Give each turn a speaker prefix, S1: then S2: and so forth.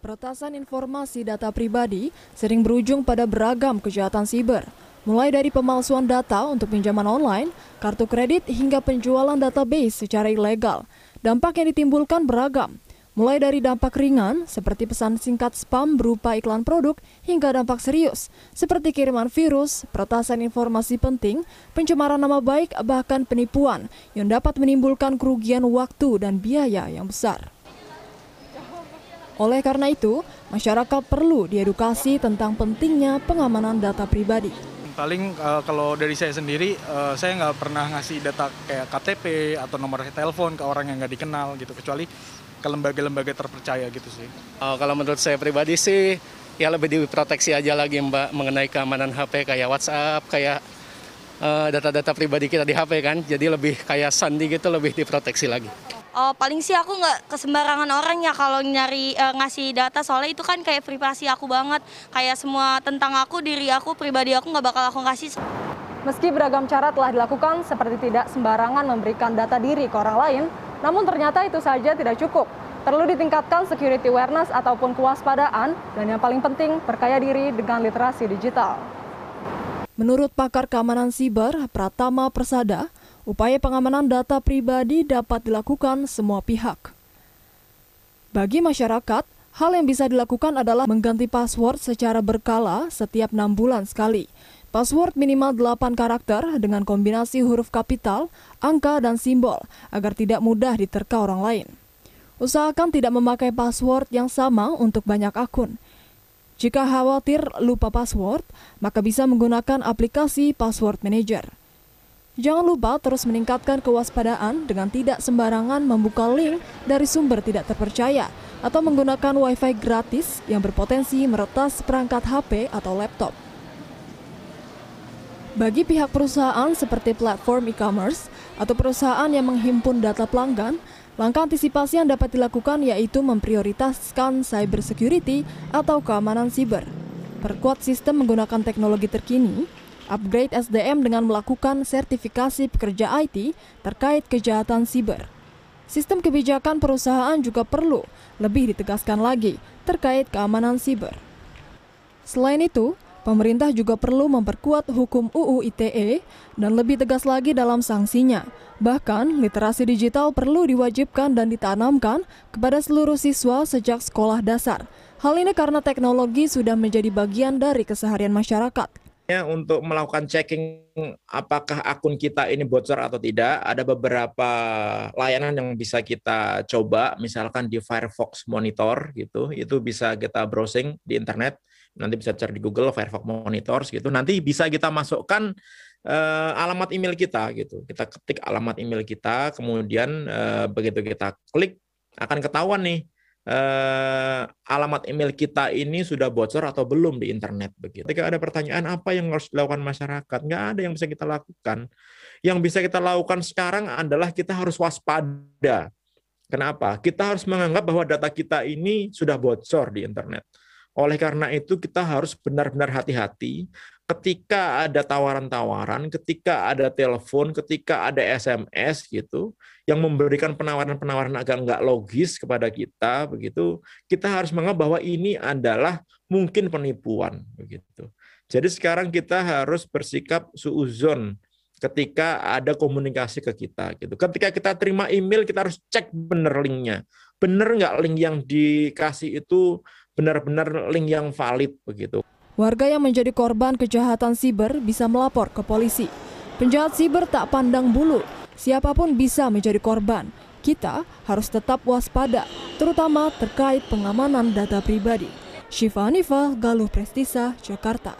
S1: Peretasan informasi data pribadi sering berujung pada beragam kejahatan siber, mulai dari pemalsuan data untuk pinjaman online, kartu kredit, hingga penjualan database secara ilegal. Dampak yang ditimbulkan beragam, mulai dari dampak ringan seperti pesan singkat spam berupa iklan produk, hingga dampak serius seperti kiriman virus, peretasan informasi penting, pencemaran nama baik, bahkan penipuan yang dapat menimbulkan kerugian waktu dan biaya yang besar. Oleh karena itu, masyarakat perlu diedukasi tentang pentingnya pengamanan data pribadi.
S2: Paling uh, kalau dari saya sendiri, uh, saya nggak pernah ngasih data kayak KTP atau nomor telepon ke orang yang nggak dikenal gitu, kecuali ke lembaga-lembaga terpercaya gitu sih.
S3: Uh, kalau menurut saya pribadi sih, ya lebih diproteksi aja lagi Mbak mengenai keamanan HP kayak WhatsApp, kayak data-data uh, pribadi kita di HP kan, jadi lebih kayak sandi gitu lebih diproteksi lagi.
S4: Oh, paling sih aku nggak kesembarangan orang ya kalau nyari uh, ngasih data soalnya itu kan kayak privasi aku banget. Kayak semua tentang aku, diri aku, pribadi aku nggak bakal aku kasih.
S1: Meski beragam cara telah dilakukan seperti tidak sembarangan memberikan data diri ke orang lain, namun ternyata itu saja tidak cukup. Perlu ditingkatkan security awareness ataupun kewaspadaan dan yang paling penting perkaya diri dengan literasi digital. Menurut pakar keamanan siber Pratama Persada, upaya pengamanan data pribadi dapat dilakukan semua pihak. Bagi masyarakat, hal yang bisa dilakukan adalah mengganti password secara berkala setiap enam bulan sekali. Password minimal 8 karakter dengan kombinasi huruf kapital, angka, dan simbol agar tidak mudah diterka orang lain. Usahakan tidak memakai password yang sama untuk banyak akun. Jika khawatir lupa password, maka bisa menggunakan aplikasi Password Manager. Jangan lupa terus meningkatkan kewaspadaan dengan tidak sembarangan membuka link dari sumber tidak terpercaya atau menggunakan WiFi gratis yang berpotensi meretas perangkat HP atau laptop. Bagi pihak perusahaan seperti platform e-commerce atau perusahaan yang menghimpun data pelanggan, langkah antisipasi yang dapat dilakukan yaitu memprioritaskan cyber security atau keamanan siber. Perkuat sistem menggunakan teknologi terkini, upgrade SDM dengan melakukan sertifikasi pekerja IT terkait kejahatan siber. Sistem kebijakan perusahaan juga perlu lebih ditegaskan lagi terkait keamanan siber. Selain itu, pemerintah juga perlu memperkuat hukum UU ITE dan lebih tegas lagi dalam sanksinya. Bahkan, literasi digital perlu diwajibkan dan ditanamkan kepada seluruh siswa sejak sekolah dasar. Hal ini karena teknologi sudah menjadi bagian dari keseharian masyarakat
S5: untuk melakukan checking apakah akun kita ini bocor atau tidak, ada beberapa layanan yang bisa kita coba, misalkan di Firefox Monitor gitu, itu bisa kita browsing di internet, nanti bisa cari di Google Firefox Monitor gitu, nanti bisa kita masukkan uh, alamat email kita gitu, kita ketik alamat email kita, kemudian uh, begitu kita klik akan ketahuan nih eh, alamat email kita ini sudah bocor atau belum di internet begitu. Ketika ada pertanyaan apa yang harus dilakukan masyarakat, nggak ada yang bisa kita lakukan. Yang bisa kita lakukan sekarang adalah kita harus waspada. Kenapa? Kita harus menganggap bahwa data kita ini sudah bocor di internet. Oleh karena itu kita harus benar-benar hati-hati ketika ada tawaran-tawaran, ketika ada telepon, ketika ada SMS gitu, yang memberikan penawaran-penawaran agak nggak logis kepada kita, begitu, kita harus menganggap bahwa ini adalah mungkin penipuan, begitu. Jadi sekarang kita harus bersikap suuzon ketika ada komunikasi ke kita, gitu. Ketika kita terima email, kita harus cek benar linknya, benar nggak link yang dikasih itu benar-benar link yang valid, begitu.
S1: Warga yang menjadi korban kejahatan siber bisa melapor ke polisi. Penjahat siber tak pandang bulu, siapa pun bisa menjadi korban. Kita harus tetap waspada, terutama terkait pengamanan data pribadi. Syifa Hanifah, Galuh Prestisa, Jakarta.